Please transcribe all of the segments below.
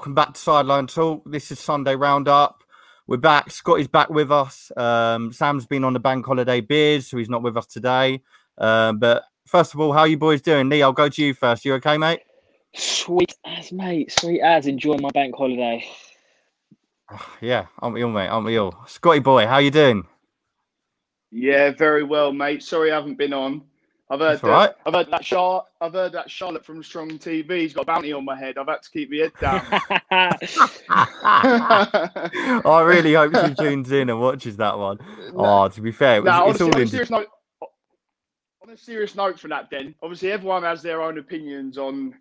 welcome back to Sideline Talk. This is Sunday Roundup. We're back. Scotty's back with us. Um, Sam's been on the bank holiday beers, so he's not with us today. Um, but first of all, how you boys doing? Lee, I'll go to you first. You okay, mate? Sweet as, mate. Sweet as. Enjoying my bank holiday. Yeah, I'm ill, mate. I'm ill. Scotty boy, how you doing? Yeah, very well, mate. Sorry I haven't been on. I've heard That's all right. I've heard that Char- I've heard that Charlotte from Strong TV's got a bounty on my head. I've had to keep my head down. I really hope she tunes in and watches that one. Oh, to be fair, it was, now, it's honestly, all on, a in. serious note, on a serious note for that, then obviously everyone has their own opinions on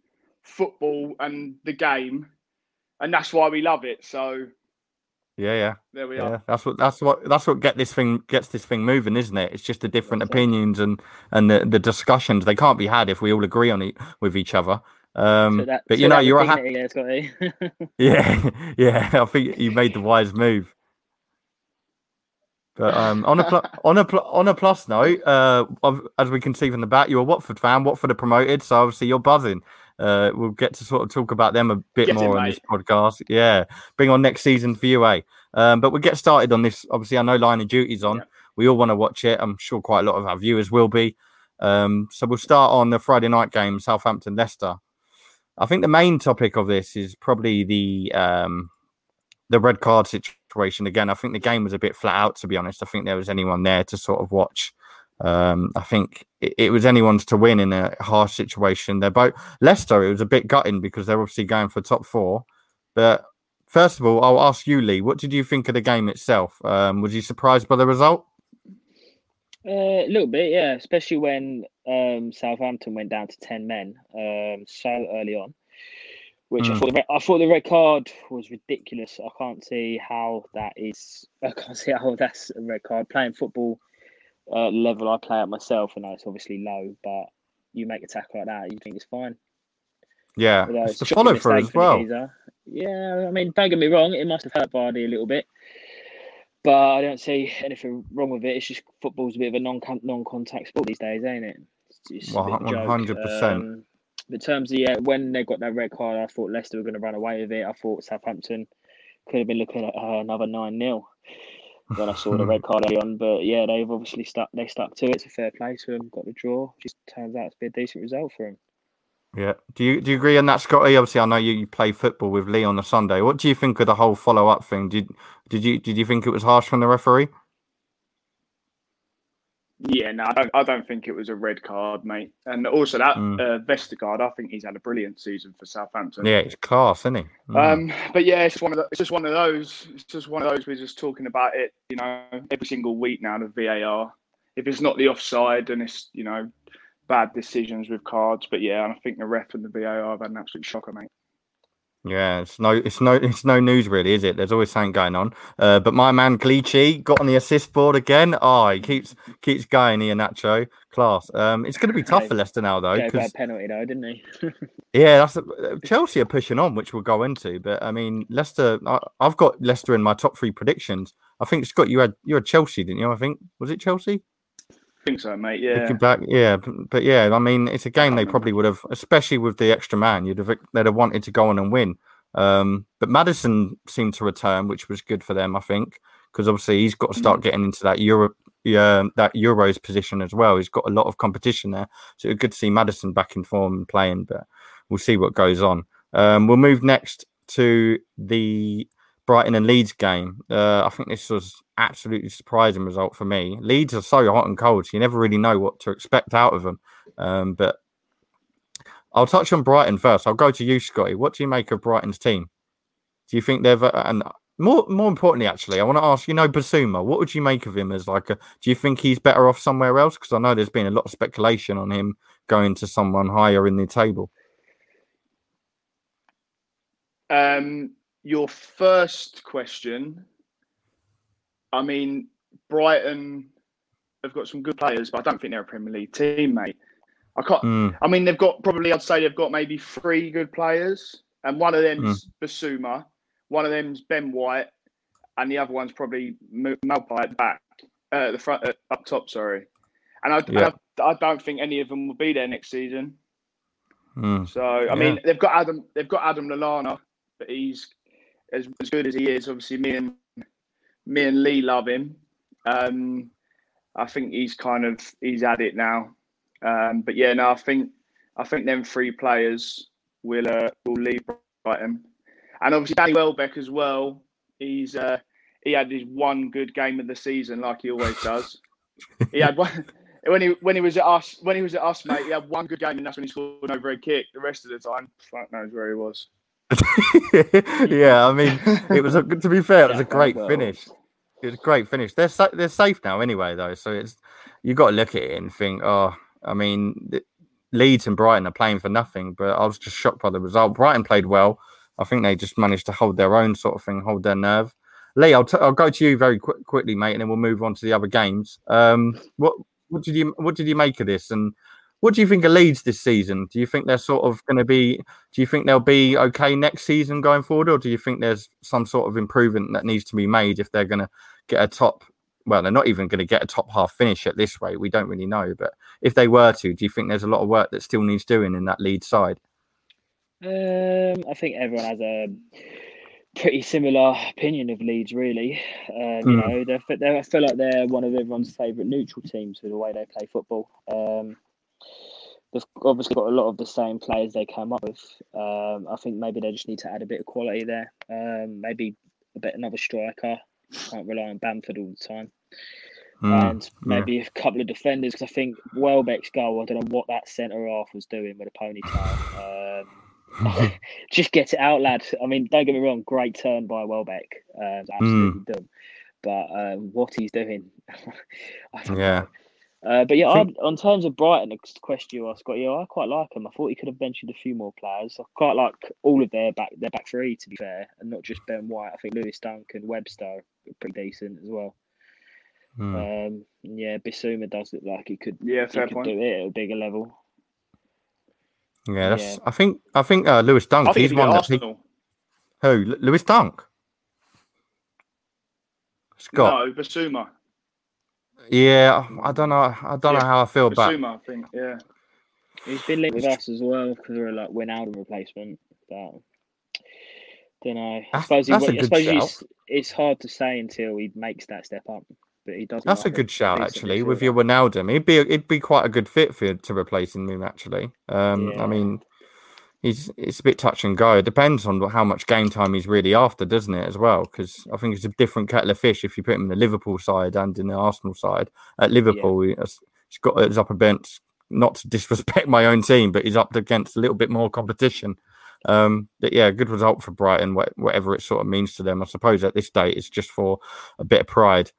football and the game, and that's why we love it. So Yeah, yeah. there we Yeah, are. that's what that's what that's what get this thing gets this thing moving, isn't it? It's just the different opinions and and the, the discussions. They can't be had if we all agree on it with each other. Um, So that- but so you know, you're a ha- there, yeah, yeah. I think you made the wise move. But um, on a pl- on a pl- on a plus note, uh, as we can see from the back, you're a Watford fan. Watford are promoted, so obviously you're buzzing. Uh, we'll get to sort of talk about them a bit Get more on mate. this podcast. Yeah, bring on next season for you, eh? Um, but we'll get started on this. Obviously, I know Line of Duty's on. Yeah. We all want to watch it. I'm sure quite a lot of our viewers will be. Um, so we'll start on the Friday night game, Southampton Leicester. I think the main topic of this is probably the um, the red card situation. Again, I think the game was a bit flat out. To be honest, I think there was anyone there to sort of watch. Um, I think it, it was anyone's to win in a harsh situation. They're both Leicester. It was a bit gutting because they're obviously going for top four. But first of all, I'll ask you, Lee. What did you think of the game itself? Um, was you surprised by the result? Uh, a little bit, yeah. Especially when um, Southampton went down to ten men um, so early on, which I Mm. thought the red, I thought the red card was ridiculous. I can't see how that is. I can't see how that's a red card. Playing football uh, level I play at myself, and it's obviously low, but you make a tackle like that, you think it's fine. Yeah, Although it's it's the a follow through as well. Yeah, I mean, don't get me wrong, it must have hurt Vardy a little bit, but I don't see anything wrong with it. It's just football's a bit of a non non contact sport these days, ain't it? It's just a bit of a One- joke. 100%. In terms of yeah, when they got that red card, I thought Leicester were going to run away with it. I thought Southampton could have been looking at uh, another nine 0 when I saw the red card early on. But yeah, they've obviously stuck. They stuck to it. It's a fair play to them. Got the draw. Just turns out to be a decent result for them. Yeah. Do you do you agree on that, Scotty? Obviously, I know you, you play football with Lee on the Sunday. What do you think of the whole follow up thing? Did did you did you think it was harsh from the referee? Yeah, no, I don't, I don't think it was a red card, mate. And also that Mm. uh, Vestergaard, I think he's had a brilliant season for Southampton. Yeah, it's class, isn't he? Mm. Um, but yeah, it's one of the, it's just one of those. It's just one of those. We're just talking about it, you know, every single week now. The VAR. If it's not the offside, then it's you know bad decisions with cards. But yeah, and I think the ref and the VAR have had an absolute shocker, mate. Yeah, it's no, it's no, it's no news really, is it? There's always something going on. Uh, but my man Gleachy got on the assist board again. Oh, he keeps keeps going here, Nacho. Class. Um, it's going to be tough for Leicester now though, Gave because penalty though, didn't he? yeah, that's uh, Chelsea are pushing on, which we'll go into. But I mean, Leicester. I, I've got Leicester in my top three predictions. I think Scott, you had you had Chelsea, didn't you? I think was it Chelsea? Think so, mate. Yeah. Looking back, yeah, but yeah, I mean, it's a game they probably would have, especially with the extra man, you'd have they'd have wanted to go on and win. Um, but Maddison seemed to return, which was good for them, I think, because obviously he's got to start getting into that Euro, yeah, that Euros position as well. He's got a lot of competition there, so it's good to see Maddison back in form and playing. But we'll see what goes on. Um, we'll move next to the Brighton and Leeds game. Uh, I think this was absolutely surprising result for me. Leeds are so hot and cold, so you never really know what to expect out of them. Um, but I'll touch on Brighton first. I'll go to you, Scotty. What do you make of Brighton's team? Do you think they've uh, and more more importantly, actually, I want to ask you know Bissouma. What would you make of him as like a? Do you think he's better off somewhere else? Because I know there's been a lot of speculation on him going to someone higher in the table. Um, your first question. I mean, Brighton have got some good players, but I don't think they're a Premier League team, mate. I can't. Mm, I mean, they've got probably. I'd say they've got maybe three good players, and one of them's Bissouma, one of them's Ben White, and the other one's probably Maupay at back, uh, the front, uh, up top. Sorry, and I, Yeah. I, I don't think any of them will be there next season. mm. So I Yeah. mean, they've got Adam. They've got Adam Lallana, but he's as, as good as he is. Obviously, me and me and Lee love him. Um, I think he's kind of he's at it now. Um, but yeah, no, I think I think them three players will uh, will leave Brighton, and obviously Danny Welbeck as well. He's uh, he had his one good game of the season, like he always does. he had one when he when he was at us when he was at us, mate. He had one good game, and that's when he scored an overhead kick. The rest of the time, fuck knows where he was. yeah, I mean, it was a, to be fair, it was a great finish. It was a great finish. They're sa- they're safe now anyway, though. So it's you got to look at it and think, oh, I mean, Leeds and Brighton are playing for nothing. But I was just shocked by the result. Brighton played well. I think they just managed to hold their own sort of thing, hold their nerve. Lee, I'll, t- I'll go to you very qu- quickly, mate, and then we'll move on to the other games. Um, what what did you what did you make of this? And what do you think of Leeds this season? Do you think they're sort of going to be? Do you think they'll be okay next season going forward, or do you think there's some sort of improvement that needs to be made if they're going to get a top? Well, they're not even going to get a top half finish at this rate. We don't really know, but if they were to, do you think there's a lot of work that still needs doing in that lead side? Um, I think everyone has a pretty similar opinion of Leeds, really. Um, you mm. know, they're, they're, I feel like they're one of everyone's favourite neutral teams with the way they play football. Um, they've obviously got a lot of the same players they came up with. Um, I think maybe they just need to add a bit of quality there. Um, maybe a bit another striker. Can't rely on Bamford all the time. Mm, and maybe yeah. a couple of defenders because I think Welbeck's goal. I don't know what that centre half was doing with a ponytail. Um, just get it out, lad. I mean, don't get me wrong. Great turn by Welbeck. Uh, absolutely mm. dumb. But um, what he's doing, yeah. Know. Uh, but yeah, think... on terms of Brighton, the question you asked, Scott, yeah, I quite like him. I thought he could have mentioned a few more players. I quite like all of their back their back three, to be fair, and not just Ben White. I think Lewis Dunk and Webster are pretty decent as well. Hmm. Um, yeah, Bissouma does look like he could. Yeah, fair he point. do it at a bigger level. Yeah, that's. Yeah. I think. I think uh, Lewis Dunk. He's one that. He, who? Lewis Dunk. Scott. No, Bissouma. Yeah, I don't know. I don't yeah. know how I feel about. I think. Yeah. He's been linked with us as well because we're like Wijnaldum replacement, but don't know. I suppose, that's, he, a good suppose it's hard to say until he makes that step up. But he does. That's a good shout, actually. With your Wijnaldum, he'd be he'd be quite a good fit for to replacing him. Actually, um, yeah. I mean, he's it's a bit touch and go. It depends on how much game time he's really after, doesn't it? As well, because I think it's a different kettle of fish if you put him in the Liverpool side and in the Arsenal side. At Liverpool, yeah. he's got his up against not to disrespect my own team, but he's up against a little bit more competition. Um, but yeah, good result for Brighton, whatever it sort of means to them. I suppose at this date, it's just for a bit of pride.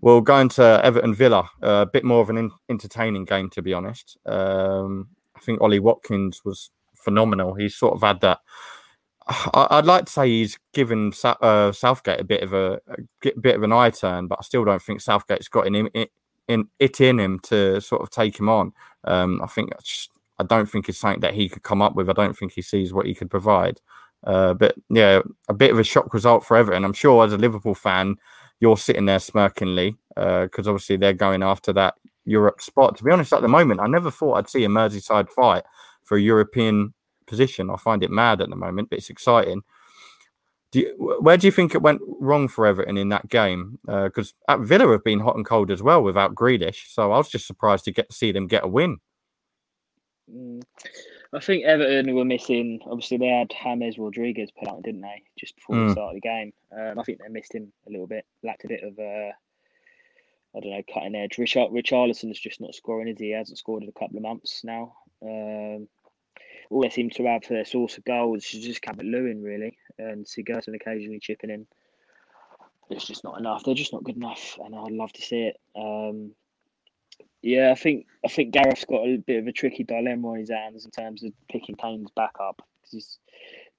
We'll go into Everton Villa, uh, a bit more of an in- entertaining game, to be honest. Um, I think Ollie Watkins was phenomenal. He's sort of had that. I'd like to say he's given uh, Southgate a bit of a, a, bit of an eye turn, but I still don't think Southgate's got in, in, in it in him to sort of take him on. Um, I think I don't think it's something that he could come up with. I don't think he sees what he could provide. Uh, but yeah, a bit of a shock result for Everton. I'm sure as a Liverpool fan, you're sitting there smirkingly because uh, obviously they're going after that Europe spot. To be honest, at the moment, I never thought I'd see a Merseyside fight for a European position. I find it mad at the moment, but it's exciting. Do you, where do you think it went wrong for Everton in that game? Because uh, at Villa have been hot and cold as well without Grealish, so I was just surprised to get to see them get a win. Mm. I think Everton were missing. Obviously, they had James Rodriguez put out, didn't they, just before mm. the start of the game? Um, I think they missed him a little bit. Lacked a bit of, uh, I don't know, cutting edge. Richard Richarlison's just not scoring, is he? he hasn't scored in a couple of months now. Um, all they seem to have for their source of goals is just Calvert Lewin, really, and Sigurdsson occasionally chipping in. It's just not enough. They're just not good enough, and I'd love to see it. Um, yeah, I think I think Gareth's got a bit of a tricky dilemma on his hands in terms of picking Kane's back up because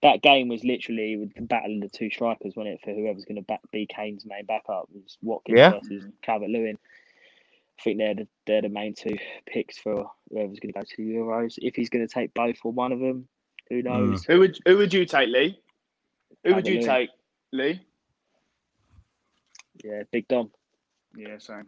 that game was literally with the battle of the two strikers, wasn't it? For whoever's going to back, be Kane's main backup was Watkins yeah. versus Calvert Lewin. I think they're the, they're the main two picks for whoever's going to go to the Euros. If he's going to take both or one of them, who hmm. knows? Mm. Who would who would you take, Lee? Who would you take, Lee? Yeah, Big Dom. Yeah, same.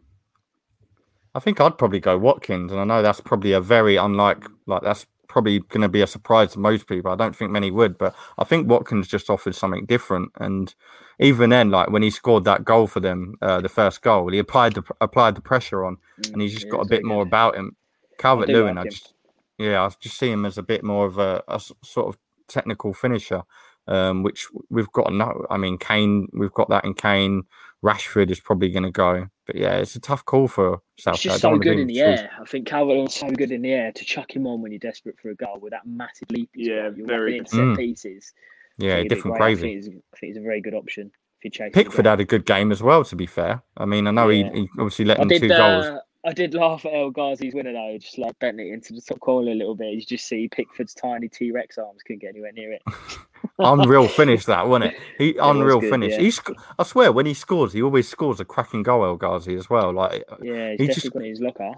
I think I'd probably go Watkins, and I know that's probably a very unlike, like that's probably going to be a surprise to most people. I don't think many would, but I think Watkins just offered something different. And even then, like when he scored that goal for them, uh, the first goal, he applied the applied the pressure on, Mm, and he's just got a bit more about him. Calvert Lewin, like I just yeah, I just see him as a bit more of a sort of technical finisher, um, which we've got no. I mean, Kane, we've got that in Kane. Rashford is probably going to go, but yeah, it's a tough call for It's Southgate. I just so good in the choose- air. I think Calvert-Lewin's so good in the air to chuck him on when you're desperate for a goal with that massive leap. he's Yeah, got. You're very in good. set Mm. pieces. Yeah, different great. I gravy. think, he's, I think he's a very good option if you chase. Pickford had a good game as well. To be fair, I mean, I know Yeah. he, he obviously let I in did. two goals. Uh, I did laugh at El Ghazi's winner though, just like bent it into the top corner a little bit. You just see Pickford's tiny T Rex arms couldn't get anywhere near it. unreal finish that, wasn't it? He was unreal good, finish. yeah. I swear, when he scores, he always scores a cracking goal. El Ghazi as well, like Yeah, he's He just- got his locker.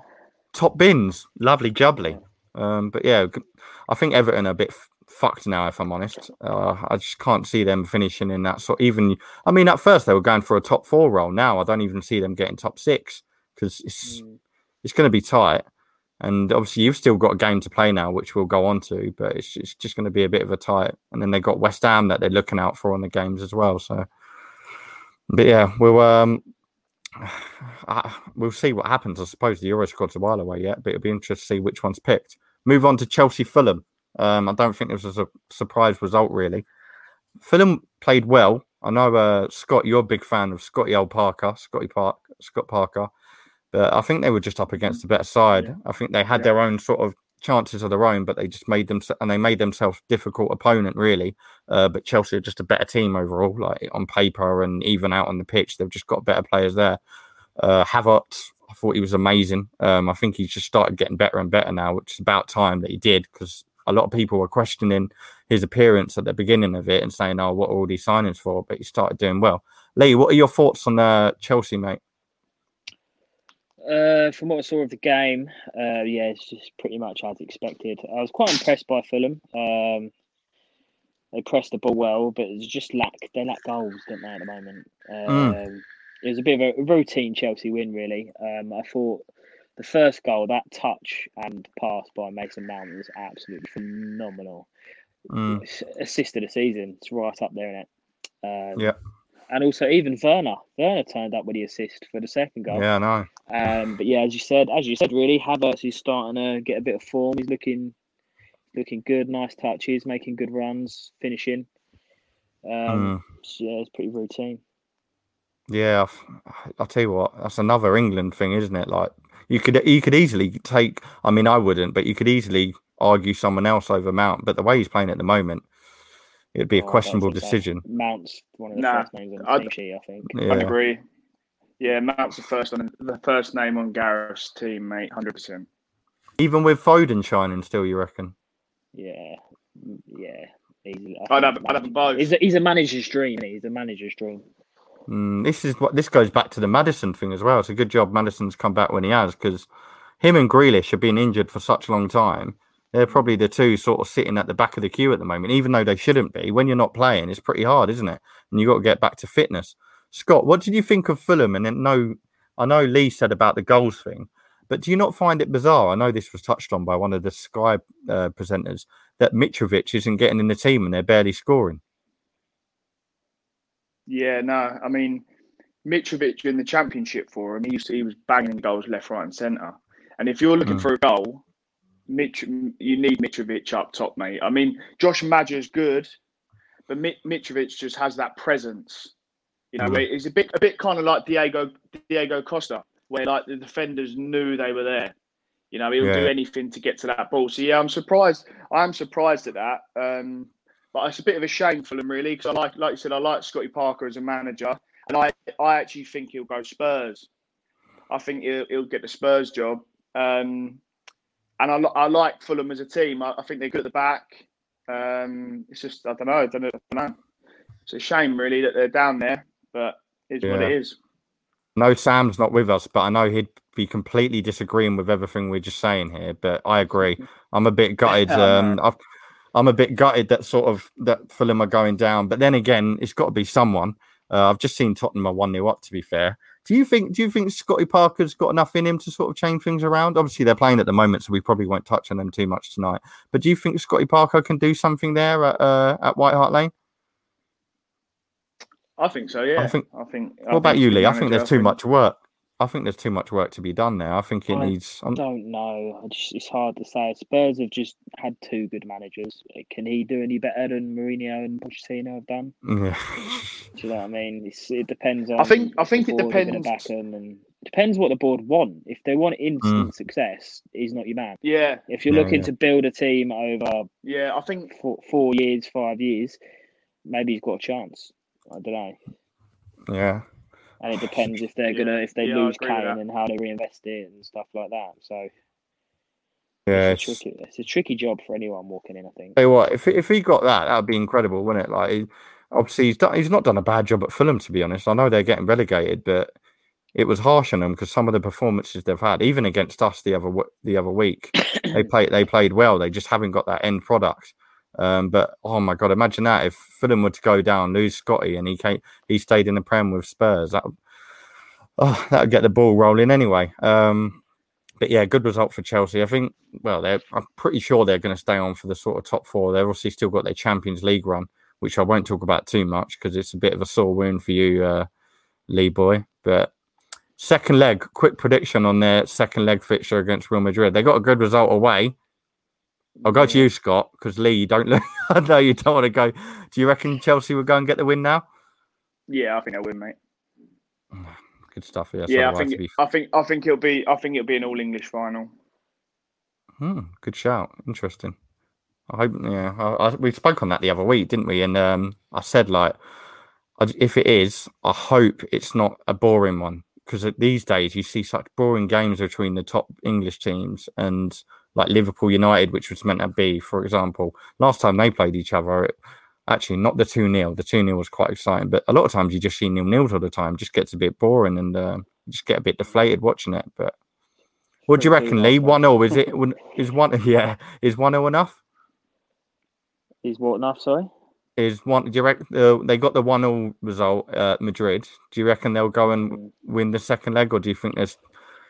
top bins, lovely jubbly. Um, but yeah, I think Everton are a bit f- fucked now. If I'm honest, uh, I just can't see them finishing in that sort. Even, I mean, at first they were going for a top four role. Now I don't even see them getting top six because it's Mm. it's going to be tight. And obviously, you've still got a game to play now, which we'll go on to, but it's, it's just going to be a bit of a tight. And then they've got West Ham that they're looking out for on the games as well. So, but yeah, we'll um, uh, we'll see what happens. I suppose the Euro squad's a while away yet, but it'll be interesting to see which one's picked. Move on to Chelsea Fulham. Um, I don't think this was a surprise result really. Fulham played well. I know uh, Scott, you're a big fan of Scotty L. Parker, Scotty Park, Scott Parker. But I think they were just up against a better side. Yeah. I think they had Yeah. their own sort of chances of their own, but they just made them and they made themselves difficult opponent really. Uh, but Chelsea are just a better team overall, like on paper and even out on the pitch. They've just got better players there. Uh, Havertz, I thought he was amazing. Um, I think he's just started getting better and better now, which is about time that he did because a lot of people were questioning his appearance at the beginning of it and saying, "Oh, what are all these signings for?" But he started doing well. Lee, what are your thoughts on uh, Chelsea, mate? Uh, from what I saw of the game, uh, yeah, it's just pretty much as expected. I was quite impressed by Fulham. Um, they pressed the ball well, but it's just lack they lack goals, don't they, at the moment? Um, Mm. It was a bit of a routine Chelsea win, really. Um, I thought the first goal, that touch and pass by Mason Mount was absolutely phenomenal. Mm. Assist of the season. It's right up there in it. Um, Yeah. And also even Werner, Werner turned up with the assist for the second goal. Yeah, I know. Um, but yeah, as you said, as you said, really, Havertz is starting to get a bit of form. He's looking, looking good. Nice touches, making good runs, finishing. Um, Mm. so yeah, it's pretty routine. Yeah, I'll tell you what, that's another England thing, isn't it? Like you could you could easily take. I mean, I wouldn't, but you could easily argue someone else over Mount. But the way he's playing at the moment, it'd be a Oh, questionable was gonna say, decision. Mount's one of the Nah, first names on the I'd- team I think. I Yeah, agree. Yeah, Mount's the first on the first name on Gareth's team, mate. Hundred percent. even with Foden shining, still, you reckon? Yeah, yeah. Easily. I I'd have, I'd have them both. He's a, he's a manager's dream. He's a manager's dream. Mm, this is what this goes back to the Maddison thing as well. It's a good job Maddison's come back when he has because him and Grealish have been injured for such a long time. They're probably the two sort of sitting at the back of the queue at the moment, even though they shouldn't be. When you're not playing, it's pretty hard, isn't it? And you've got to get back to fitness. Scott, what did you think of Fulham? And then no, I know Lee said about the goals thing, but do you not find it bizarre? I know this was touched on by one of the Sky uh, presenters that Mitrovic isn't getting in the team and they're barely scoring. Yeah, no, I mean Mitrovic in the championship for him, he used to, he was banging goals left, right, and centre. And if you're looking Mm. for a goal, Mitch, you need Mitrovic up top, mate. I mean, Josh Maja's good, but Mit, Mitrovic just has that presence. You know, he's a bit a bit kind of like Diego Diego Costa, where like the defenders knew they were there. You know, he'll do anything to get to that ball. So yeah, I'm surprised. I'm surprised at that. Um, but it's a bit of a shame for them, really, because I like, like you said, I like Scotty Parker as a manager, and I, I actually think he'll go Spurs. I think he'll, he'll get the Spurs job, um, and I, I like Fulham as a team. I, I think they're good at the back. Um, it's just I don't know, I don't know, I don't know. It's a shame, really, that they're down there, but it's what it is. No, Sam's not with us, but I know he'd be completely disagreeing with everything we're just saying here. But I agree. I'm a bit gutted. Oh, Um, I've, I'm a bit gutted that sort of that Fulham are going down. But then again, it's got to be someone. Uh, I've just seen Tottenham are one 0 up. To be fair, Do you think? Do you think Scotty Parker's got enough in him to sort of change things around? Obviously, they're playing at the moment, so we probably won't touch on them too much tonight. But do you think Scotty Parker can do something there at uh, at White Hart Lane? I think so. Yeah. I think- I think. What about you, Lee? I think there's too much work. I think there's too much work to be done there. I think it I needs. I don't know. Just, it's hard to say. Spurs have just had two good managers. Can he do any better than Mourinho and Pochettino have done? yeah. Do you know what I mean? It's, it depends on. I think- I if think the it board gonna depends- Back him and depends what the board want. If they want Mm. instant success, he's not your man. Yeah. If you're Yeah, looking yeah. to build a team over Yeah. I think. four, four years, five years, maybe he's got a chance. I don't know. yeah. And it depends if they're Yeah. gonna if they Yeah, lose agree Kane and how they reinvest it and stuff like that. So Yeah. it's, a It's, tricky. It's a tricky job for anyone walking in. I think. Tell you what, if if he got that, that would be incredible, wouldn't it? Like, he, obviously, he's done, he's not done a bad job at Fulham, to be honest. I know they're getting relegated, but it was harsh on them because some of the performances they've had, even against us the other the other week, they played they played well. They just haven't got that end product. Um, but oh my god, imagine that if Fulham were to go down, lose Scotty, and he came, he stayed in the Prem with Spurs. That oh, that would get the ball rolling anyway. Um, but yeah, good result for Chelsea. I think. Well, they're. I'm pretty sure they're going to stay on for the sort of top four. They've obviously still got their Champions League run, which I won't talk about too much because it's a bit of a sore wound for you, uh, Lee boy. But second leg, quick prediction on their second leg fixture against Real Madrid. They got a good result away. I'll go to you, Scott, because Lee, you don't look. I know you don't want to go. Do you reckon Chelsea will go and get the win now? Yeah. I think they'll win, mate. Good stuff. Yeah, Yeah. I think. be- I think. I think it'll be. I think it'll be an all English final. Hmm, good shout. Interesting. I hope. Yeah, I, I, we spoke on that the other week, didn't we? And um, I said like, I- if it is, I hope it's not a boring one because these days you see such boring games between the top English teams and like Liverpool United, which was meant to be, for example, last time they played each other. It, actually, not the two 0 The two 0 was quite exciting, but a lot of times you just see nil nils all the time. It just gets a bit boring and uh, just get a bit deflated watching it. But what do you reckon, Lee? One 0 is it? Is one? Yeah, is one 0 enough? Is what enough? Sorry. is one. Do you reckon uh, they got the one all result at Madrid? Do you reckon they'll go and Mm. win the second leg, or do you think there's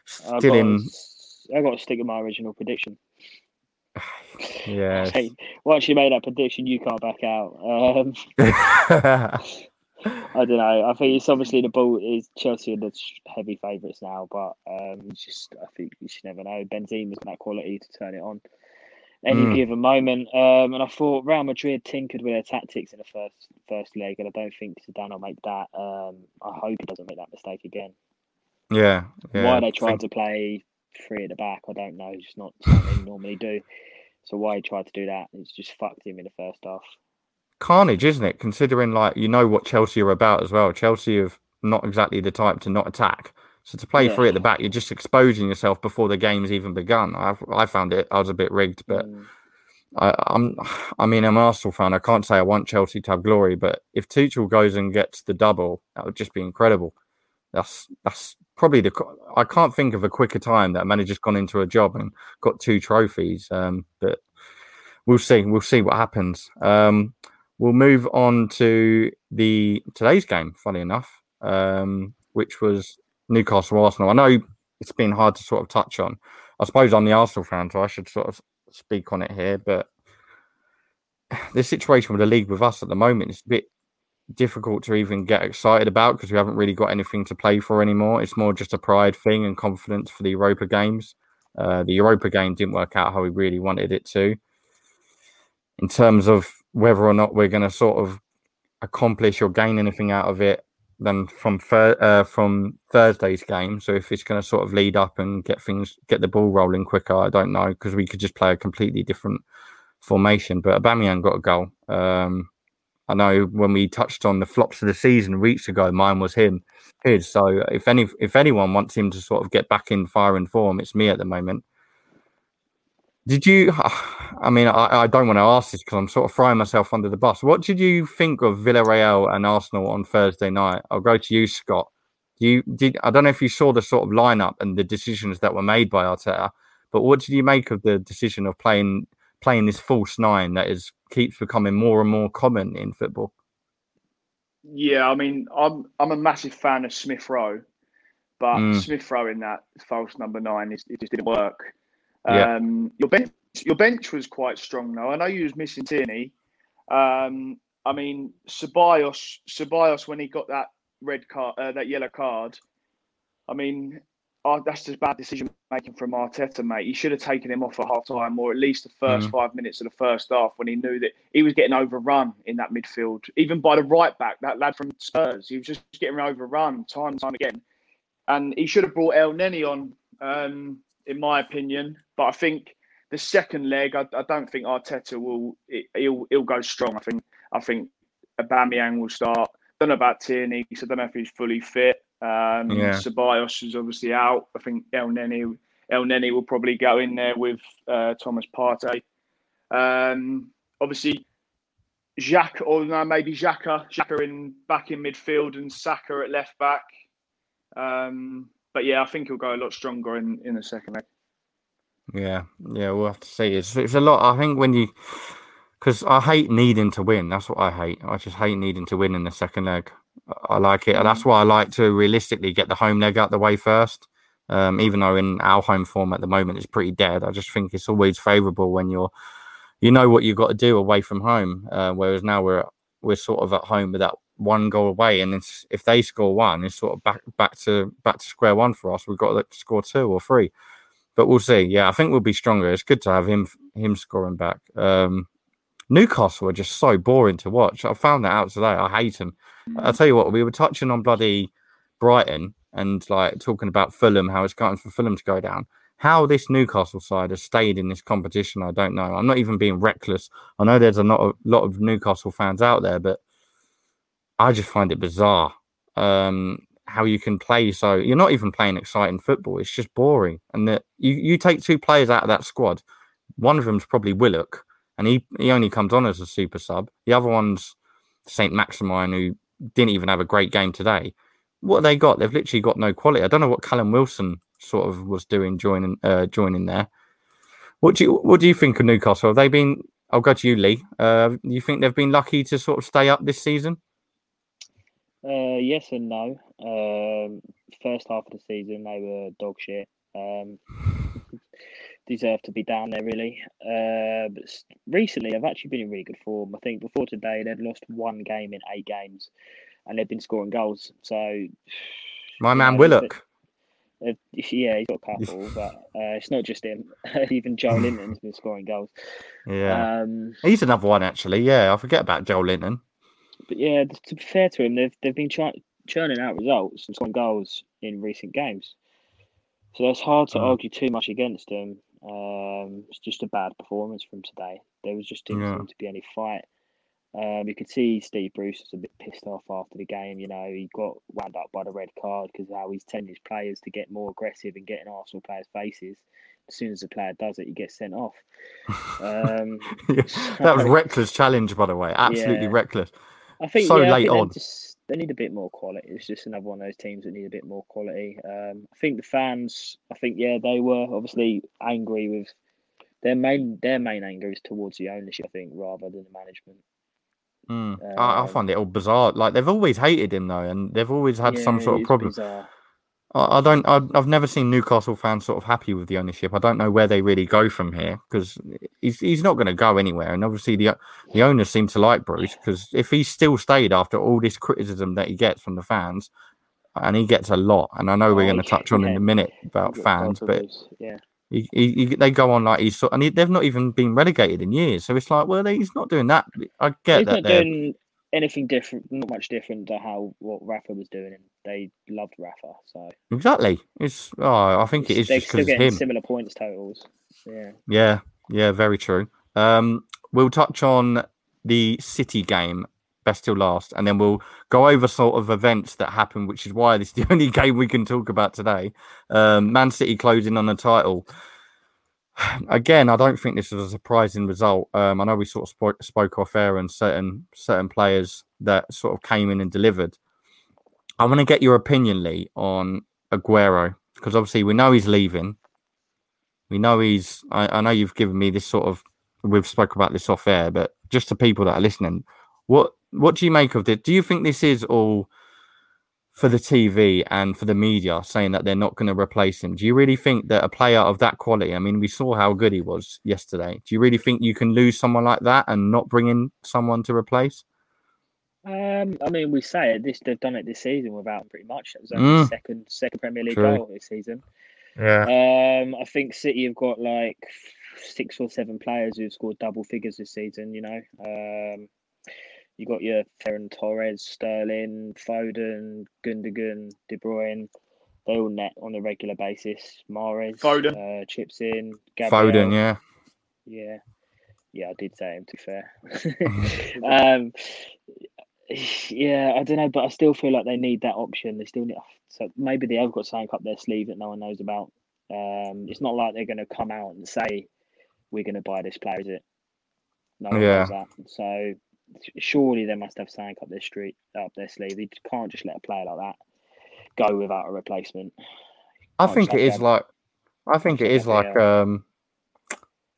still in? I got to stick with my original prediction. Yeah. Hey, once you made that prediction, you can't back out. Um, I don't know. I think it's obviously the ball is Chelsea are the heavy favourites now, but um, just I think you should never know. Benzema's got that quality to turn it on any Mm. given moment. Um, and I thought Real Madrid tinkered with their tactics in the first first leg, and I don't think Zidane will make that. Um, I hope he doesn't make that mistake again. yeah. Yeah. why they tried think- to play three at the back, I don't know. It's just not something normally do. So why he tried to do that, it's just fucked him in the first half. carnage, isn't it? Considering like you know what Chelsea are about as well. Chelsea have not exactly the type to not attack. So to play Yeah. three at the back, you're just exposing yourself before the game's even begun. I I found it. I was a bit rigged, but Mm. I, I'm, I mean, I'm an Arsenal fan. I can't say I want Chelsea to have glory, but if Tuchel goes and gets the double, that would just be incredible. That's that's probably the. I can't think of a quicker time that a manager's gone into a job and got two trophies. Um, but we'll see. We'll see what happens. Um, we'll move on to the today's game. Funny enough, um, which was Newcastle Arsenal. I know it's been hard to sort of touch on. I suppose I'm the Arsenal fan, so I should sort of speak on it here, but the situation with the league with us at the moment is a bit difficult to even get excited about because we haven't really got anything to play for anymore. It's more just a pride thing and confidence for the Europa games. Uh, the Europa game didn't work out how we really wanted it to. In terms of whether or not we're going to sort of accomplish or gain anything out of it, then from thir- uh, from Thursday's game. So if it's going to sort of lead up and get things get the ball rolling quicker, I don't know because we could just play a completely different formation. But Aubameyang got a goal. Um, I know when we touched on the flops of the season weeks ago, mine was him, his. So if any if anyone wants him to sort of get back in fire and form, it's me at the moment. Did you? I mean, I, I don't want to ask this because I'm sort of throwing myself under the bus. What did you think of Villarreal and Arsenal on Thursday night? I'll go to you, Scott. Do you did? I don't know if you saw the sort of lineup and the decisions that were made by Arteta, but what did you make of the decision of playing playing this false nine that is keeps becoming more and more common in football? Yeah, I mean, I'm I'm a massive fan of Smith Rowe, but Mm. Smith in that false number nine, it, it just didn't work. Yeah. Um, your bench, your bench was quite strong though. I know you was missing Tierney. Um, I mean, Ceballos, Ceballos when he got that red card, uh, that yellow card. I mean, oh, that's just bad decision making from Arteta, mate. He should have taken him off at half time or at least the first Mm. five minutes of the first half when he knew that he was getting overrun in that midfield, even by the right back, that lad from Spurs. He was just getting overrun time and time again. And he should have brought Elneny on, um, in my opinion. But I think the second leg, I, I don't think Arteta will. He'll he'll go strong. I think I think Aubameyang will start. Don't know about Tierney, so I don't know if he's fully fit. Um, Yeah. Ceballos is obviously out. I think Elneny El Neni will probably go in there with uh, Thomas Partey. Um, obviously, Jacques or no, maybe Xhaka, Xhaka in back in midfield and Saka at left back. Um, but yeah, I think he'll go a lot stronger in, in the second leg. Yeah, yeah, we'll have to see. It's it's a lot. I think when you, because I hate needing to win. That's what I hate. I just hate needing to win in the second leg. I- like it, and that's why I like to realistically get the home leg out the way first. Um, even though in our home form at the moment it's pretty dead, I just think it's always favourable when you're, you know what you've got to do away from home. Uh, whereas now we're we're sort of at home with that one goal away, and if they score one, it's sort of back back to back to square one for us. We've got to score two or three but we'll see. Yeah, I think we'll be stronger. It's good to have him him scoring back. Um, Newcastle are just so boring to watch. I found that out today. I hate them. I'll tell you what, we were touching on bloody Brighton and like talking about Fulham, how it's going for Fulham to go down. How this Newcastle side has stayed in this competition, I don't know. I'm not even being reckless. I know there's a lot of, lot of Newcastle fans out there, but I just find it bizarre. Um, how you can play so you're not even playing exciting football. It's just boring. And that you, you take two players out of that squad. One of them's probably Willock, and he, he only comes on as a super sub. The other one's Saint-Maximin, who didn't even have a great game today. What they got? They've literally got no quality. I don't know what Callum Wilson sort of was doing joining uh, joining there. What do you what do you think of Newcastle? Have they been? I'll go to you, Lee. Uh, you think they've been lucky to sort of stay up this season? Uh, yes and no. Um, first half of the season, they were dog shit. Um, deserve to be down there, really. Uh, but recently, they've actually been in really good form. I think before today, they'd lost one game in eight games, and they've been scoring goals. So, My man know, Willock. uh, yeah, he's got a couple, but uh, it's not just him. Even Joelinton's been scoring goals. Yeah, Um, he's another one actually. Yeah, I forget about Joelinton. But yeah, to be fair to him, they've they've been chur- churning out results and scoring goals in recent games. So it's hard to Mm. argue too much against them. Um, it's just a bad performance from today. There was just didn't Yeah. seem to be any fight. Um, you could see Steve Bruce was a bit pissed off after the game. You know, he got wound up by the red card because how he's telling his players to get more aggressive and get in Arsenal players' faces. As soon as the player does it, he gets sent off. Um, that was reckless challenge, by the way. Absolutely Yeah. reckless. I think So yeah, late think on. Just, they need a bit more quality. It's just another one of those teams that need a bit more quality. Um, I think the fans. I think yeah, they were obviously angry with their main their main anger is towards the ownership. I think rather than the management. Mm. I, I Um, find it all bizarre. Like they've always hated him though, and they've always had some sort of problem. bizarre. I, I don't. I, I've never seen Newcastle fans sort of happy with the ownership. I don't know where they really go from here because he's he's not going to go anywhere. And obviously the the owners seem to like Bruce because if he still stayed after all this criticism that he gets from the fans, and he gets a lot, and I know we're Oh, going to touch on in a minute about fans, but yeah, he, he, he- they go on like he's sort, and he, they've not even been relegated in years. So it's like, well, they, he's not doing that. I get he's that. not doing anything different. Not much different to how what Rafa was doing, and they loved Rafa. So Exactly. It's. Oh, I think it is they're still getting similar points totals. Yeah. Yeah, yeah, very true. Um, we'll touch on the City game best till last, and then we'll go over sort of events that happened, which is why this is the only game we can talk about today. Um, Man City closing on the title. Again, I don't think this is a surprising result. Um, I know we sort of spoke, spoke off air and certain certain players that sort of came in and delivered. I want to get your opinion, Lee, on Aguero because obviously we know he's leaving. We know he's. I, I know you've given me this sort of. We've spoke about this off air, but just to people that are listening, what what do you make of this? Do you think this is all for the TV and for the media saying that they're not going to replace him. Do you really think that a player of that quality, I mean, we saw how good he was yesterday. Do you really think you can lose someone like that and not bring in someone to replace? Um, I mean, we say it. This they've done it this season without pretty much. That was only Mm. second second Premier League True. goal this season. Yeah. Um, I think City have got like six or seven players who've scored double figures this season. You know, um, you got your Ferran Torres, Sterling, Foden, Gundogan, De Bruyne. They all net on a regular basis. Mahrez, Foden. uh, chips in. Gabriel, Foden, yeah. yeah, yeah, I did say him. To be fair, um, yeah, I don't know, but I still feel like they need that option. They still need, so maybe they have got something up their sleeve that no one knows about. Um, it's not like they're going to come out and say we're going to buy this player, is it? No one Yeah. knows that. So surely they must have something up their street, up their sleeve. They can't just let a player like that go without a replacement. I think it is like I think it is like um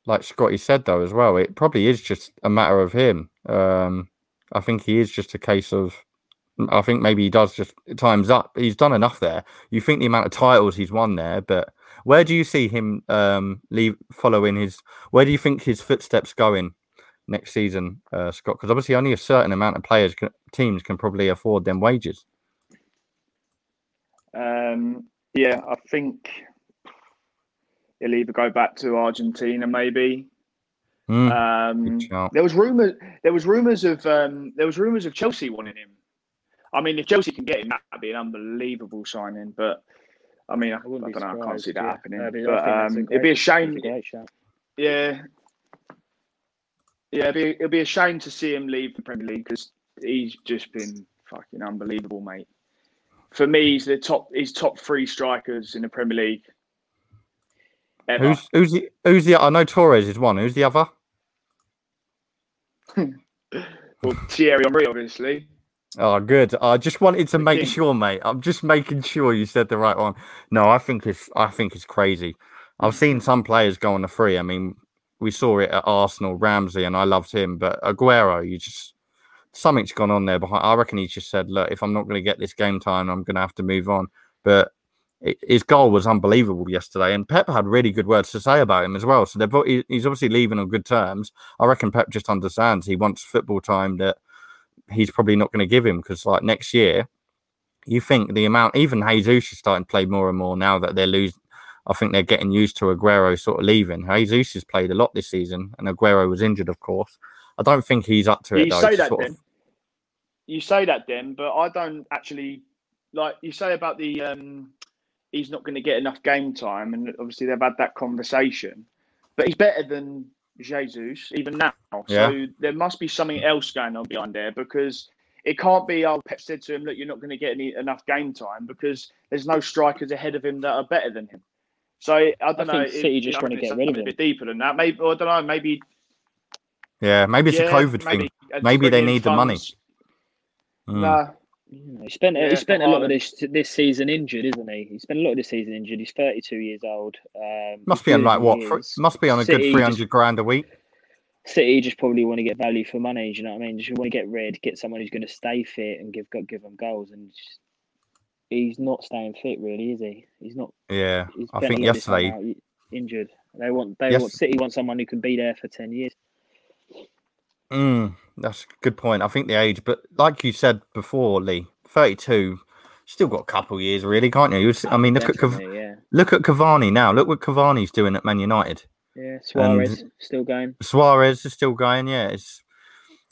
like Scotty said though as well. It probably is just a matter of him. Um I think he is just a case of I think maybe he does just times up. He's done enough there. You think the amount of titles he's won there, but where do you see him um leave following his where do you think his footsteps going next season, uh, Scott? Because obviously only a certain amount of players can, teams can probably afford them wages. Um, yeah, I think he'll either go back to Argentina, maybe. Mm, Um, there was rumor. There was rumors of. Um, there was rumors of Chelsea wanting him. I mean, if Chelsea can get him, that'd be an unbelievable signing. But I mean, I, I wouldn't don't know. I can't see that yeah. happening. Be- but think that's a um, it'd be a shame. A. Yeah. Yeah, it'd be, it'd be a shame to see him leave the Premier League because he's just been fucking unbelievable, mate. For me, he's the top. He's top three strikers in the Premier League. Ever. Who's who's the who's the I know Torres is one. Who's the other? Well, Thierry Henry, obviously. Oh, good. I just wanted to make sure, mate. I'm just making sure you said the right one. No, I think it's I think it's crazy. I've seen some players go on the free. I mean, we saw it at Arsenal, Ramsey, and I loved him. But Aguero, you just something's gone on there behind. I reckon he just said, "Look, if I'm not going to get this game time, I'm going to have to move on." But it, his goal was unbelievable yesterday, and Pep had really good words to say about him as well. So he- he's obviously leaving on good terms. I reckon Pep just understands he wants football time that he's probably not going to give him because, like next year, you think the amount even Jesus is starting to play more and more now that they're losing. I think they're getting used to Aguero sort of leaving. Jesus has played a lot this season, and Aguero was injured, of course. I don't think he's up to it. You say that then. of- You say that then, but I don't actually like you say about the um he's not going to get enough game time, and obviously they've had that conversation. But he's better than Jesus even now. Yeah. So there must be something else going on behind there because it can't be. Oh, Pep said to him, "Look, you're not going to get any enough game time because there's no strikers ahead of him that are better than him." So I don't know. think City if- just you wanna get rid of something a bit deeper than that. Maybe or I don't know. Maybe yeah, maybe it's yeah, a COVID maybe, thing. and Maybe they bring in need the money. funds. Mm. Nah, he spent Yeah, he spent a lot of this this season injured, isn't he? He spent a lot of this season injured. He's thirty two years old. Um, Must be on like what? he Must be on a good City three just- hundred grand a week. City just probably want to get value for money. Do you know what I mean? Just want to get rid, get someone who's going to stay fit and give give them goals. And just, he's not staying fit, really, is he? He's not. Yeah, He's I think lot of this time yesterday. injured. They want they Yes. want City want someone who can be there for ten years. Mm, that's a good point. I think the age, but like you said before, Lee, thirty-two, still got a couple years, really, can't you? I mean, look at Cav- yeah, look at Cavani now. Look what Cavani's doing at Man United. yeah. Suarez still going. Suarez is still going. Yeah, it's.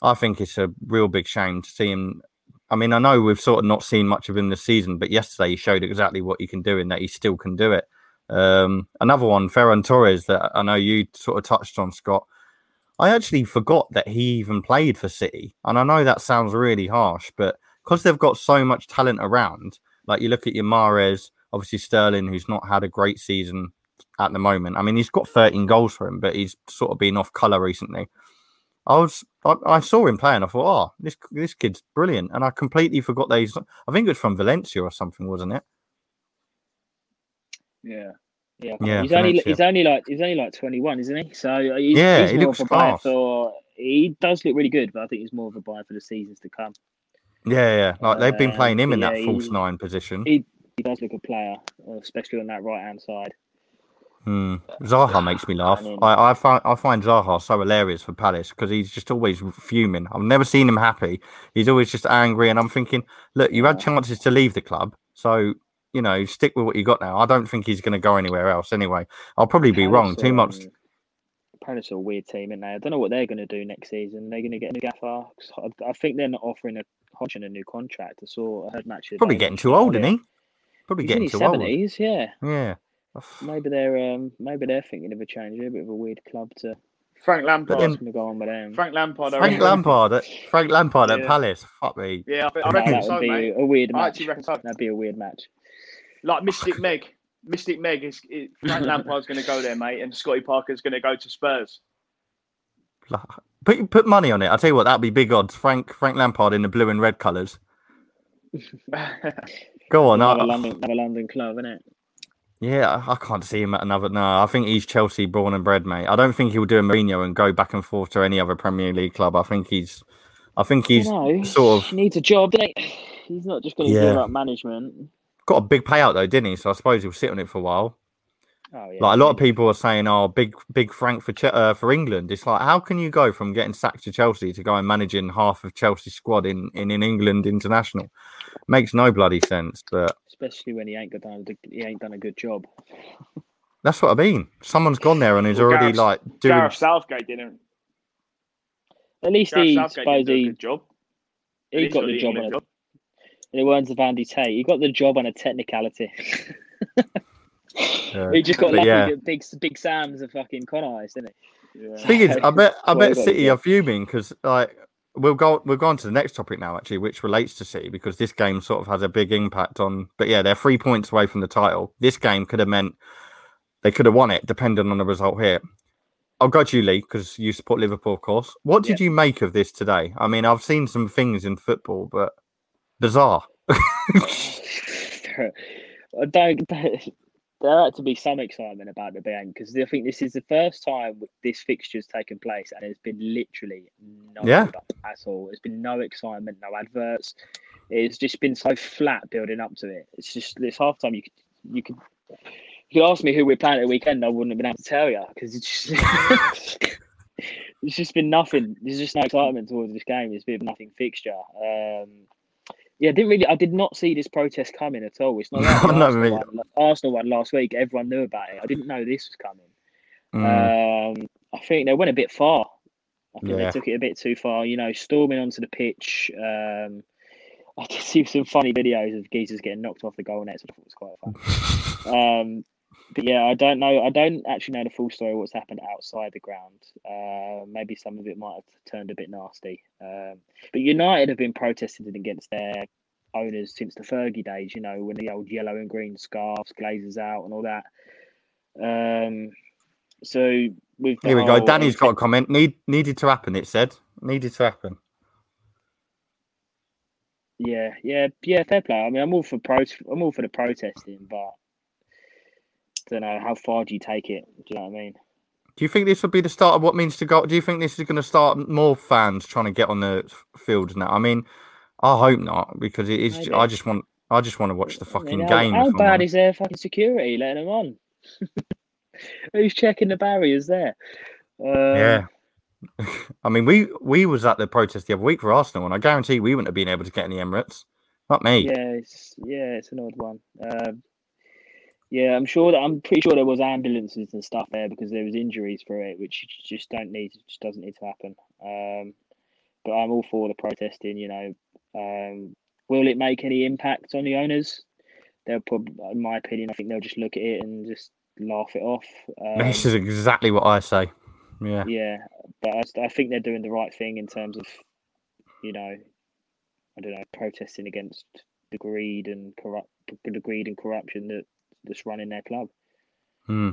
I think it's a real big shame to see him. I mean, I know we've sort of not seen much of him this season, but yesterday he showed exactly what he can do and that he still can do it. Um, another one, Ferran Torres, that I know you sort of touched on, Scott. I actually forgot that he even played for City, and I know that sounds really harsh, but because they've got so much talent around, like you look at your Mahrez, obviously Sterling, who's not had a great season at the moment. I mean, he's got 13 goals for him, but he's sort of been off colour recently. I was, I, I saw him play and I thought, oh, this this kid's brilliant, and I completely forgot that he's. I think it was from Valencia or something, wasn't it? yeah. Yeah, Yeah, he's only Valencia. he's only like he's only like twenty one, isn't he? So uh, he's, Yeah, he's he looks of a buyer class. for. He does look really good, but I think he's more of a buy for the seasons to come. Yeah, yeah. Like they've been Uh, playing him in that yeah, false he- nine position. He he does look a player, especially on that right hand side. Hmm. Zaha makes me laugh. mean- I, I find I find Zaha so hilarious for Palace because he's just always fuming. I've never seen him happy. He's always just angry, and I'm thinking, look, you had chances to leave the club, so you know, stick with what you got now. I don't think he's going to go anywhere else. Anyway, I'll probably be wrong. Palace are, much. um, Palace are a weird team, aren't they? I don't know what they're going to do next season. They're going to get a new gaffer. I, I think they're not offering a Hodgson a new contract. I saw I heard match. Probably getting too old, isn't he? Probably He's in getting too old. seventies, yeah. Yeah. Maybe they're um, maybe they're thinking of a change. A bit of a weird club to Frank But Lampard. then- going to go on with them. Frank Lampard. I Frank reckon- Lampard at Frank Lampard at Yeah. Palace. Fuck me. Yeah, I, think- I No, reckon that so, would be mate. a weird match. I match. actually reckon so. That'd be a weird match. Like Mystic Meg. Mystic Meg is, is Frank Lampard's going to go there, mate, and Scotty Parker's going to go to Spurs. Put put money on it. I'll tell you what, that'd be big odds. Frank Frank Lampard in the blue and red colours. Go on. Another I, London, another London club, isn't it? Yeah, I can't see him at another. No, I think he's Chelsea born and bred, mate. I don't think he'll do a Mourinho and go back and forth to any other Premier League club. I think he's, I think he's no, sort of needs a job? He's not just going to Yeah. give up management. got a big payout though, didn't he? So I suppose he'll sit on it for a while. Oh yeah, Like a lot of people are saying, "Oh, big, big Frank for uh, for England." It's like, how can you go from getting sacked to Chelsea to going managing half of Chelsea's squad in in, in England international? Makes no bloody sense. But especially when he ain't got done. He ain't done a good job. that's what I mean. Someone's gone there and he's Well, already Gareth- like doing. Gareth Southgate didn't. At least Gareth he Southgate suppose didn't a he, good job. He least got the job on England a. In the words of Andy Tate, he got the job on a technicality. uh, he just got lucky yeah. that big Big Sam's a fucking con artist, didn't Yeah. Thing is, I bet I Well, bet City are fuming because like we'll go we'll go on to the next topic now actually, which relates to City because this game sort of has a big impact on. But yeah, they're three points away from the title. This game could have meant they could have won it, depending on the result here. I'll go to you, Lee, because you support Liverpool, of course. What did you make of this today? I mean, I've seen some things in football, but bizarre. I don't. There had to be some excitement about the game because I think this is the first time this fixture's taken place, and there's been literally no Yeah. at all. There's been no excitement, no adverts. It's just been so flat building up to it. It's just this half time you could you could you could ask me who we're playing at the weekend, I wouldn't have been able to tell you because it's just it's just been nothing. There's just no excitement towards this game. It's been nothing fixture. Um, yeah, I didn't really. I did not see this protest coming at all. It's not like No, Arsenal, me- one, Arsenal one last week. Everyone knew about it. I didn't know this was coming. Mm, Um, I think they went a bit far. I think Yeah. they took it a bit too far. You know, storming onto the pitch. Um, I did see some funny videos of geezers getting knocked off the goal nets. Which I thought it was quite fun. Um, but yeah, I don't know. I don't actually know the full story of what's happened outside the ground. Uh, maybe some of it might have turned a bit nasty. Um, but United have been protesting against their owners since the Fergie days. You know, when the old yellow and green scarves, Glazers out, and all that. Um, so Here we go. Danny's got a comment. Need needed to happen. It said needed to happen. Yeah, yeah, yeah. Fair play. I mean, I'm all for pro. I'm all for the protesting, but don't know how far do you take it. Do you know what I mean? Do you think this will be the start of what means to go? Do you think this is going to start more fans trying to get on the f- fields now? I mean, I hope not because it is. Maybe. I just want. I just want to watch the I fucking mean, how, game. How I'm bad is their fucking security letting them on? Who's checking the barriers there? Uh, Yeah. I mean, we we was at the protest the other week for Arsenal, and I guarantee we wouldn't have been able to get any Emirates. Not me. Yeah, it's yeah, it's an odd one. Um, yeah, I'm sure that I'm pretty sure there was ambulances and stuff there because there was injuries for it, which just don't need, just doesn't need to happen. Um, but I'm all for the protesting. You know, um, will it make any impact on the owners? They'll probably, in my opinion, I think they'll just look at it and just laugh it off. Um, This is exactly what I say. Yeah. yeah, but I, I think they're doing the right thing in terms of, you know, I don't know, protesting against the greed and corrupt, the greed and corruption that that's running their club. Hmm.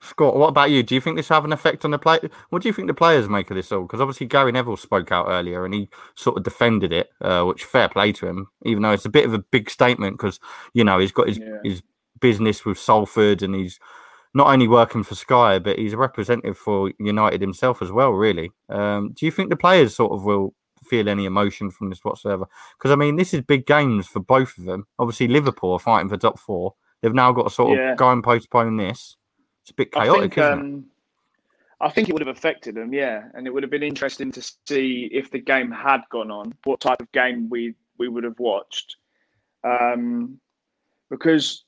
Scott, what about you? Do you think this will have an effect on the play? What do you think the players make of this all? Because obviously Gary Neville spoke out earlier and he sort of defended it, uh, which fair play to him, even though it's a bit of a big statement because you know he's got his Yeah. his business with Salford and he's not only working for Sky but he's a representative for United himself as well. Really, um, do you think the players sort of will feel any emotion from this whatsoever. Because I mean, this is big games for both of them. Obviously, Liverpool are fighting for top four. They've now got to sort Yeah. of go and postpone this. It's a bit I chaotic, think, isn't it? um, I think it would have affected them, yeah, and it would have been interesting to see if the game had gone on, what type of game we we would have watched, um, because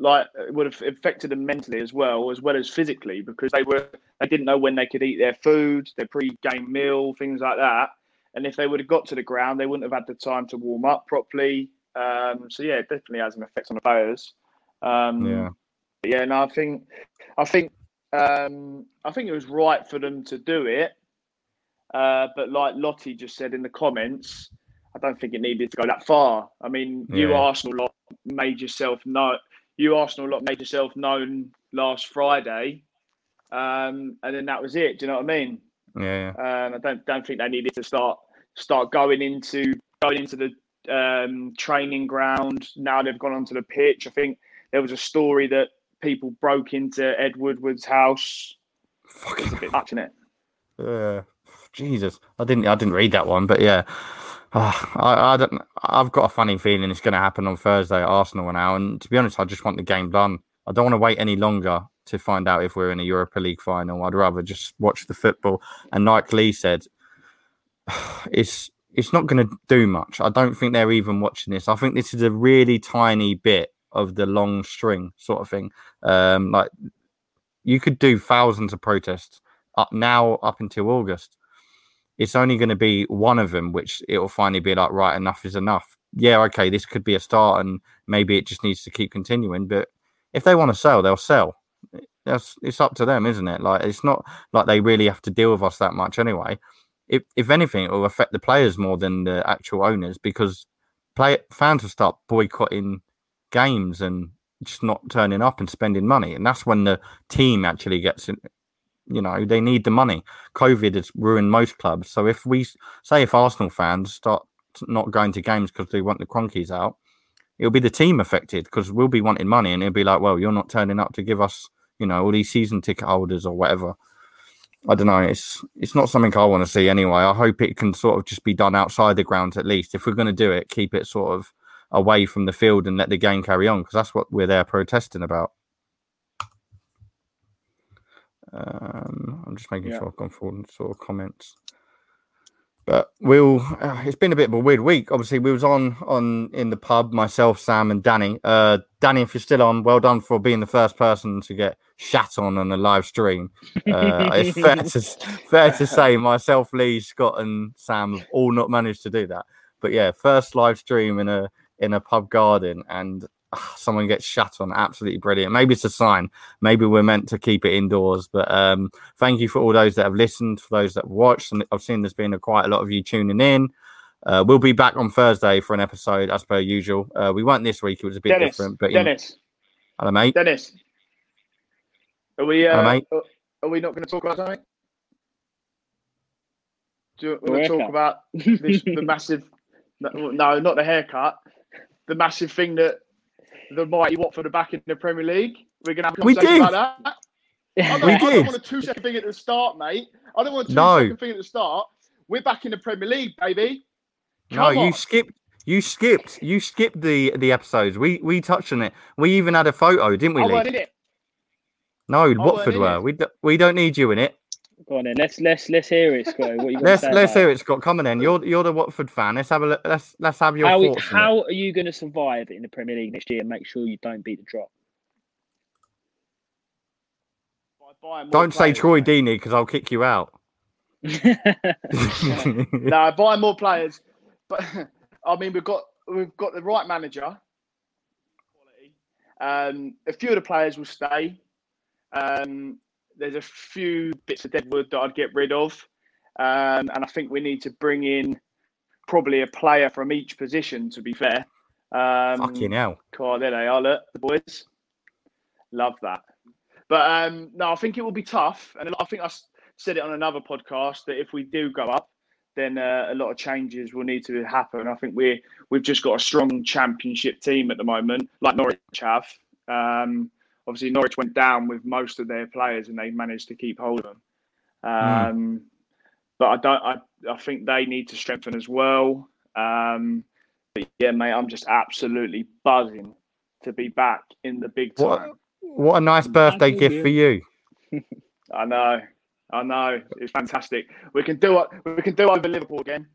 like it would have affected them mentally as well, as well as physically, because they were they didn't know when they could eat their food, their pre-game meal, things like that, and if they would have got to the ground, they wouldn't have had the time to warm up properly. Um, so yeah, it definitely has an effect on the players. Um, Yeah. yeah, no, I think, I think, um, I think it was right for them to do it. Uh, but like Lottie just said in the comments, I don't think it needed to go that far. I mean, you Arsenal lot made yourself know. You Arsenal lot made yourself known last Friday, um, and then that was it. Do you know what I mean? Yeah, yeah. Um, I don't don't think they needed to start start going into going into the um, training ground. Now they've gone onto the pitch. I think there was a story that people broke into Ed Woodward's house. It's a Fucking bit much, isn't it? Uh, Jesus, I didn't. I didn't read that one, but yeah, Ah, I, I don't. I've got a funny feeling it's going to happen on Thursday at Arsenal now. And to be honest, I just want the game done. I don't want to wait any longer to find out if we're in a Europa League final. I'd rather just watch the football. And like Lee said, it's it's not going to do much. I don't think they're even watching this. I think this is a really tiny bit of the long string sort of thing. Um, like you could do thousands of protests up now up until August. It's only going to be one of them, which it'll finally be like, right, enough is enough. Yeah, okay, this could be a start, and maybe it just needs to keep continuing. But if they want to sell, they'll sell. That's it's up to them, isn't it? Like it's not like they really have to deal with us that much anyway. If if anything, it will affect the players more than the actual owners because play fans will start boycotting games and just not turning up and spending money, and that's when the team actually gets you know they need the money. Covid has ruined most clubs. So if we say if arsenal fans start not going to games because they want the Kroenkes out it'll be the team affected because we'll be wanting money and it'll be like well you're not turning up to give us you know all these season ticket holders or whatever i don't know it's it's not something i want to see anyway i hope it can sort of just be done outside the grounds at least if we're going to do it keep it sort of away from the field and let the game carry on because that's what we're there protesting about um, I'm just making Yeah. sure I've gone forward sort of comments. But we'll. Uh, it's been a bit of a weird week. Obviously, we was on on in the pub. Myself, Sam, and Danny. Uh, Danny, if you're still on, well done for being the first person to get shat on on a live stream. Uh, it's fair to fair to say myself, Lee, Scott, and Sam have all not managed to do that. But yeah, first live stream in a in a pub garden, and ah, someone gets shat on. Absolutely brilliant. Maybe it's a sign. Maybe we're meant to keep it indoors. But um, thank you for all those that have listened, for those that have watched. And I've seen there's been a, quite a lot of you tuning in. Uh, we'll be back on Thursday for an episode as per usual. Uh, we weren't this week; it was a bit Dennis, different. But in, Dennis, hello, mate. Dennis, are we? Uh, Hello, mate. are- Are we not going to talk about something? Do you want to talk about this, the massive? No, no, not the haircut. The massive thing that the mighty Watford are back in the Premier League. We're going to have a We conversation about that. I don't, We I don't want a two second thing at the start, mate. I don't want a two No. thing at the start. We're back in the Premier League, baby. No, Come you skipped. You skipped. You skipped the the episodes. We we touched on it. We even had a photo, didn't we, I Lee? weren't in it. No, weren't Watford in were. We do, we don't need you in it. Go on then. Let's let's let's hear it, Scotty. What you got Let's to say let's about hear it, Scott. Come on, then. You're you're the Watford fan. Let's have a look. Let's let's have your How, thoughts. on how are you going to survive in the Premier League next year and make sure you don't beat the drop? By buying Don't say Troy mate. Deeney because I'll kick you out. no, buy more players. But I mean, we've got we've got the right manager. Um, a few of the players will stay. Um, there's a few bits of deadwood that I'd get rid of, um, and I think we need to bring in probably a player from each position. To be fair, um, Fucking hell. Cool, there they are, look, the boys. Love that. But um, no, I think it will be tough. And I think I said it on another podcast that if we do go up, then uh, a lot of changes will need to happen. I think we're, we've just got a strong championship team at the moment, like Norwich have. Um, obviously, Norwich went down with most of their players and they managed to keep hold of them. Um, but I don't. I, I think they need to strengthen as well. Um, but yeah, mate, I'm just absolutely buzzing to be back in the big What, time. what a nice birthday Thank gift you. for you. I know, I know, it's fantastic. We can do it. We can do it over Liverpool again.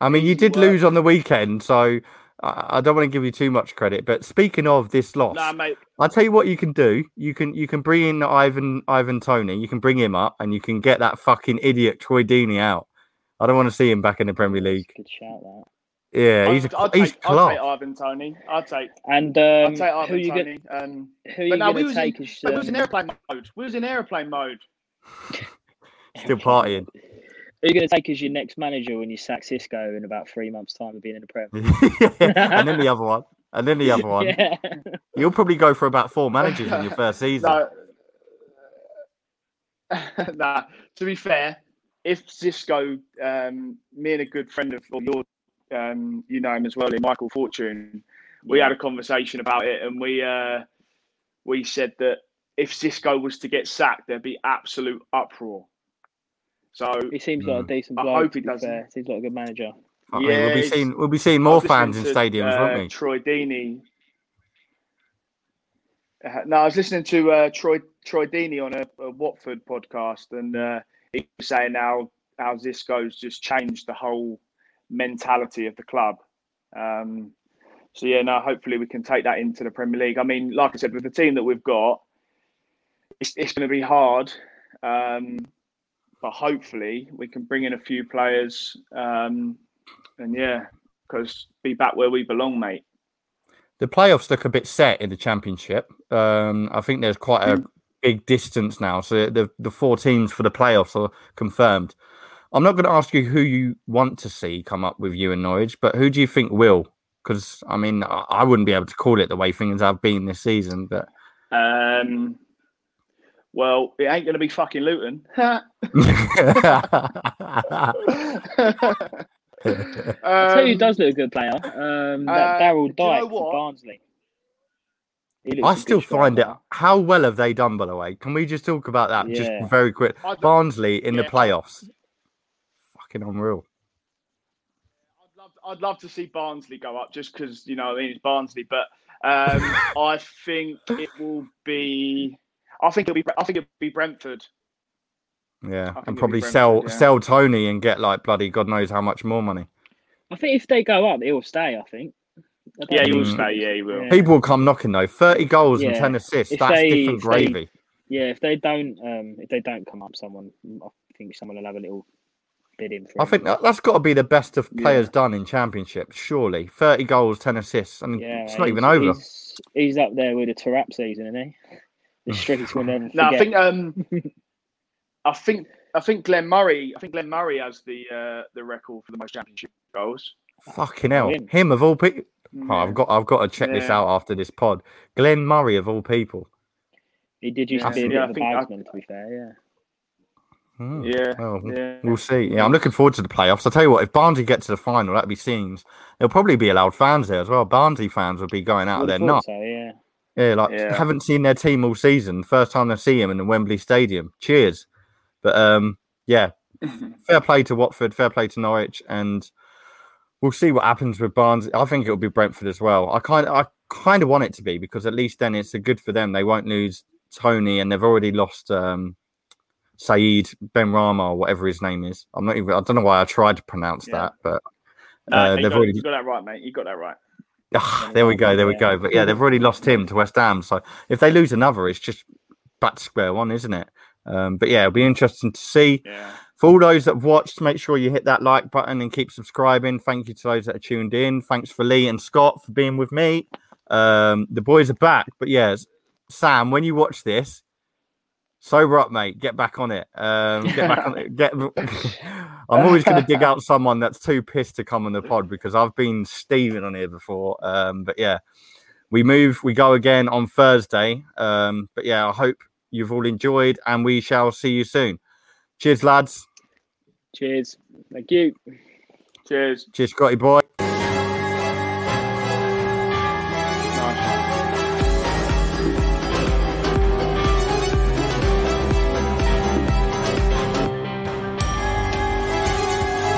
I mean, you did lose on the weekend, so I, I don't want to give you too much credit. But speaking of this loss, Nah, mate. I'll tell you what you can do. You can you can bring in Ivan Ivan Toney. You can bring him up, and you can get that fucking idiot Troy Deeney out. I don't want to see him back in the Premier League. Good shout that. Yeah, he's I'd, a, I'd he's take, I'd class. take Ivan Toney. I'd take. And I'd um, take who you Toney. gonna um, who you but no, we gonna was, take in, as but we was in um, airplane mode. We was in airplane mode. Still partying. Who you gonna take as your next manager when you sack Xisco in about three months' time of being in the Prem? and then the other one, and then the other one. Yeah. You'll probably go for about four managers in your first season. No. nah, to be fair, if Xisco, um, me and a good friend of yours, um, you know him as well, Michael Fortune, we had a conversation about it, and we uh, we said that if Xisco was to get sacked, there'd be absolute uproar. So He seems like a decent I bloke. hope he doesn't. Seems like a good manager. I mean, we'll be seeing we'll be seeing more fans in to, stadiums, uh, won't we? Troy Deeney. Uh, no, I was listening to uh, Troy Troy Deeney on a, a Watford podcast, and uh, he was saying how how Xisco's just changed the whole mentality of the club. Um, so yeah, no, hopefully we can take that into the Premier League. I mean, like I said, with the team that we've got, it's, it's going to be hard, um, but hopefully we can bring in a few players, um, and yeah, because be back where we belong, mate. The playoffs look a bit set in the championship. Um, I think there's quite a big distance now. So the the four teams for the playoffs are confirmed. I'm not going to ask you who you want to see come up with you and Norwich, but who do you think will? Because I mean, I I wouldn't be able to call it the way things have been this season, but Um, well, it ain't going to be fucking Luton. I tell you, who Um, does look a good player. Um, that uh, Daryl do you know Dike what? for Barnsley. He looks I a good still find it. striker. How well have they done, by the way? Can we just talk about that Yeah. just very quick? Barnsley in the playoffs, fucking unreal. I'd love, I'd love to see Barnsley go up just because you know I mean it's Barnsley, but um, I think it will be. I think it'll be. I think it'll be Brentford. Yeah, and probably sell yeah. sell Toney and get like bloody God knows how much more money. I think if they go up, he'll stay. I think. I Yeah, he will Mm. stay. Yeah, he will. Yeah. People will come knocking though. Thirty goals and ten assists. If That's they- different if they- gravy. Yeah, if they don't, um, if they don't come up, someone, I think someone will have a little bid in for. I him. think that, that's got to be the best of Yeah. players done in championship. Surely, thirty goals, ten assists, and Yeah, it's not he's- even over. He's, he's up there with the Tarap season, isn't he? The streets will never. No, I think. Um, I think. I think Glenn Murray. I think Glenn Murray has the uh, the record for the most championship goals. Fucking hell, him. him of all people. Oh, I've got I've got to check this out after this pod. Glenn Murray of all people. he did used Yeah, to be a bit yeah, of a think I- to be fair. Yeah. Hmm. Yeah. Well, yeah. We'll see. Yeah, I'm looking forward to the playoffs. I'll tell you what, if Barnsley get to the final, that'd be scenes. There'll probably be allowed fans there as well. Barnsley fans would be going out of their nuts. So yeah. Yeah, like Yeah. haven't seen their team all season. First time they see him in the Wembley Stadium. Cheers. But um, yeah, fair play to Watford, fair play to Norwich, and we'll see what happens with Barnes. I think it'll be Brentford as well. I kind of, I kind of want it to be because at least then it's a good for them. They won't lose Toney, and they've already lost um, Saeed Ben Rama or whatever his name is. I'm not even. I don't know why I tried to pronounce Yeah. that, but uh, you, they've got, already you got that right, mate. You got that right. Ah, there we go, there we go. But yeah, they've already lost him to West Ham. So if they lose another, it's just back to square one, isn't it? Um, but yeah, it'll be interesting to see. Yeah. For all those that have watched, make sure you hit that like button and keep subscribing. Thank you to those that are tuned in. Thanks for Lee and Scott for being with me. Um, the boys are back. But yeah, Sam, when you watch this, sober up, mate. Get back on it. Um, get back on it. Get. I'm always going to dig out someone that's too pissed to come on the pod because I've been steaming on here before. Um, but yeah, we move. We go again on Thursday. Um, but yeah, I hope you've all enjoyed, and we shall see you soon. Cheers, lads. Cheers. Thank you. Cheers. Cheers, Scotty boy.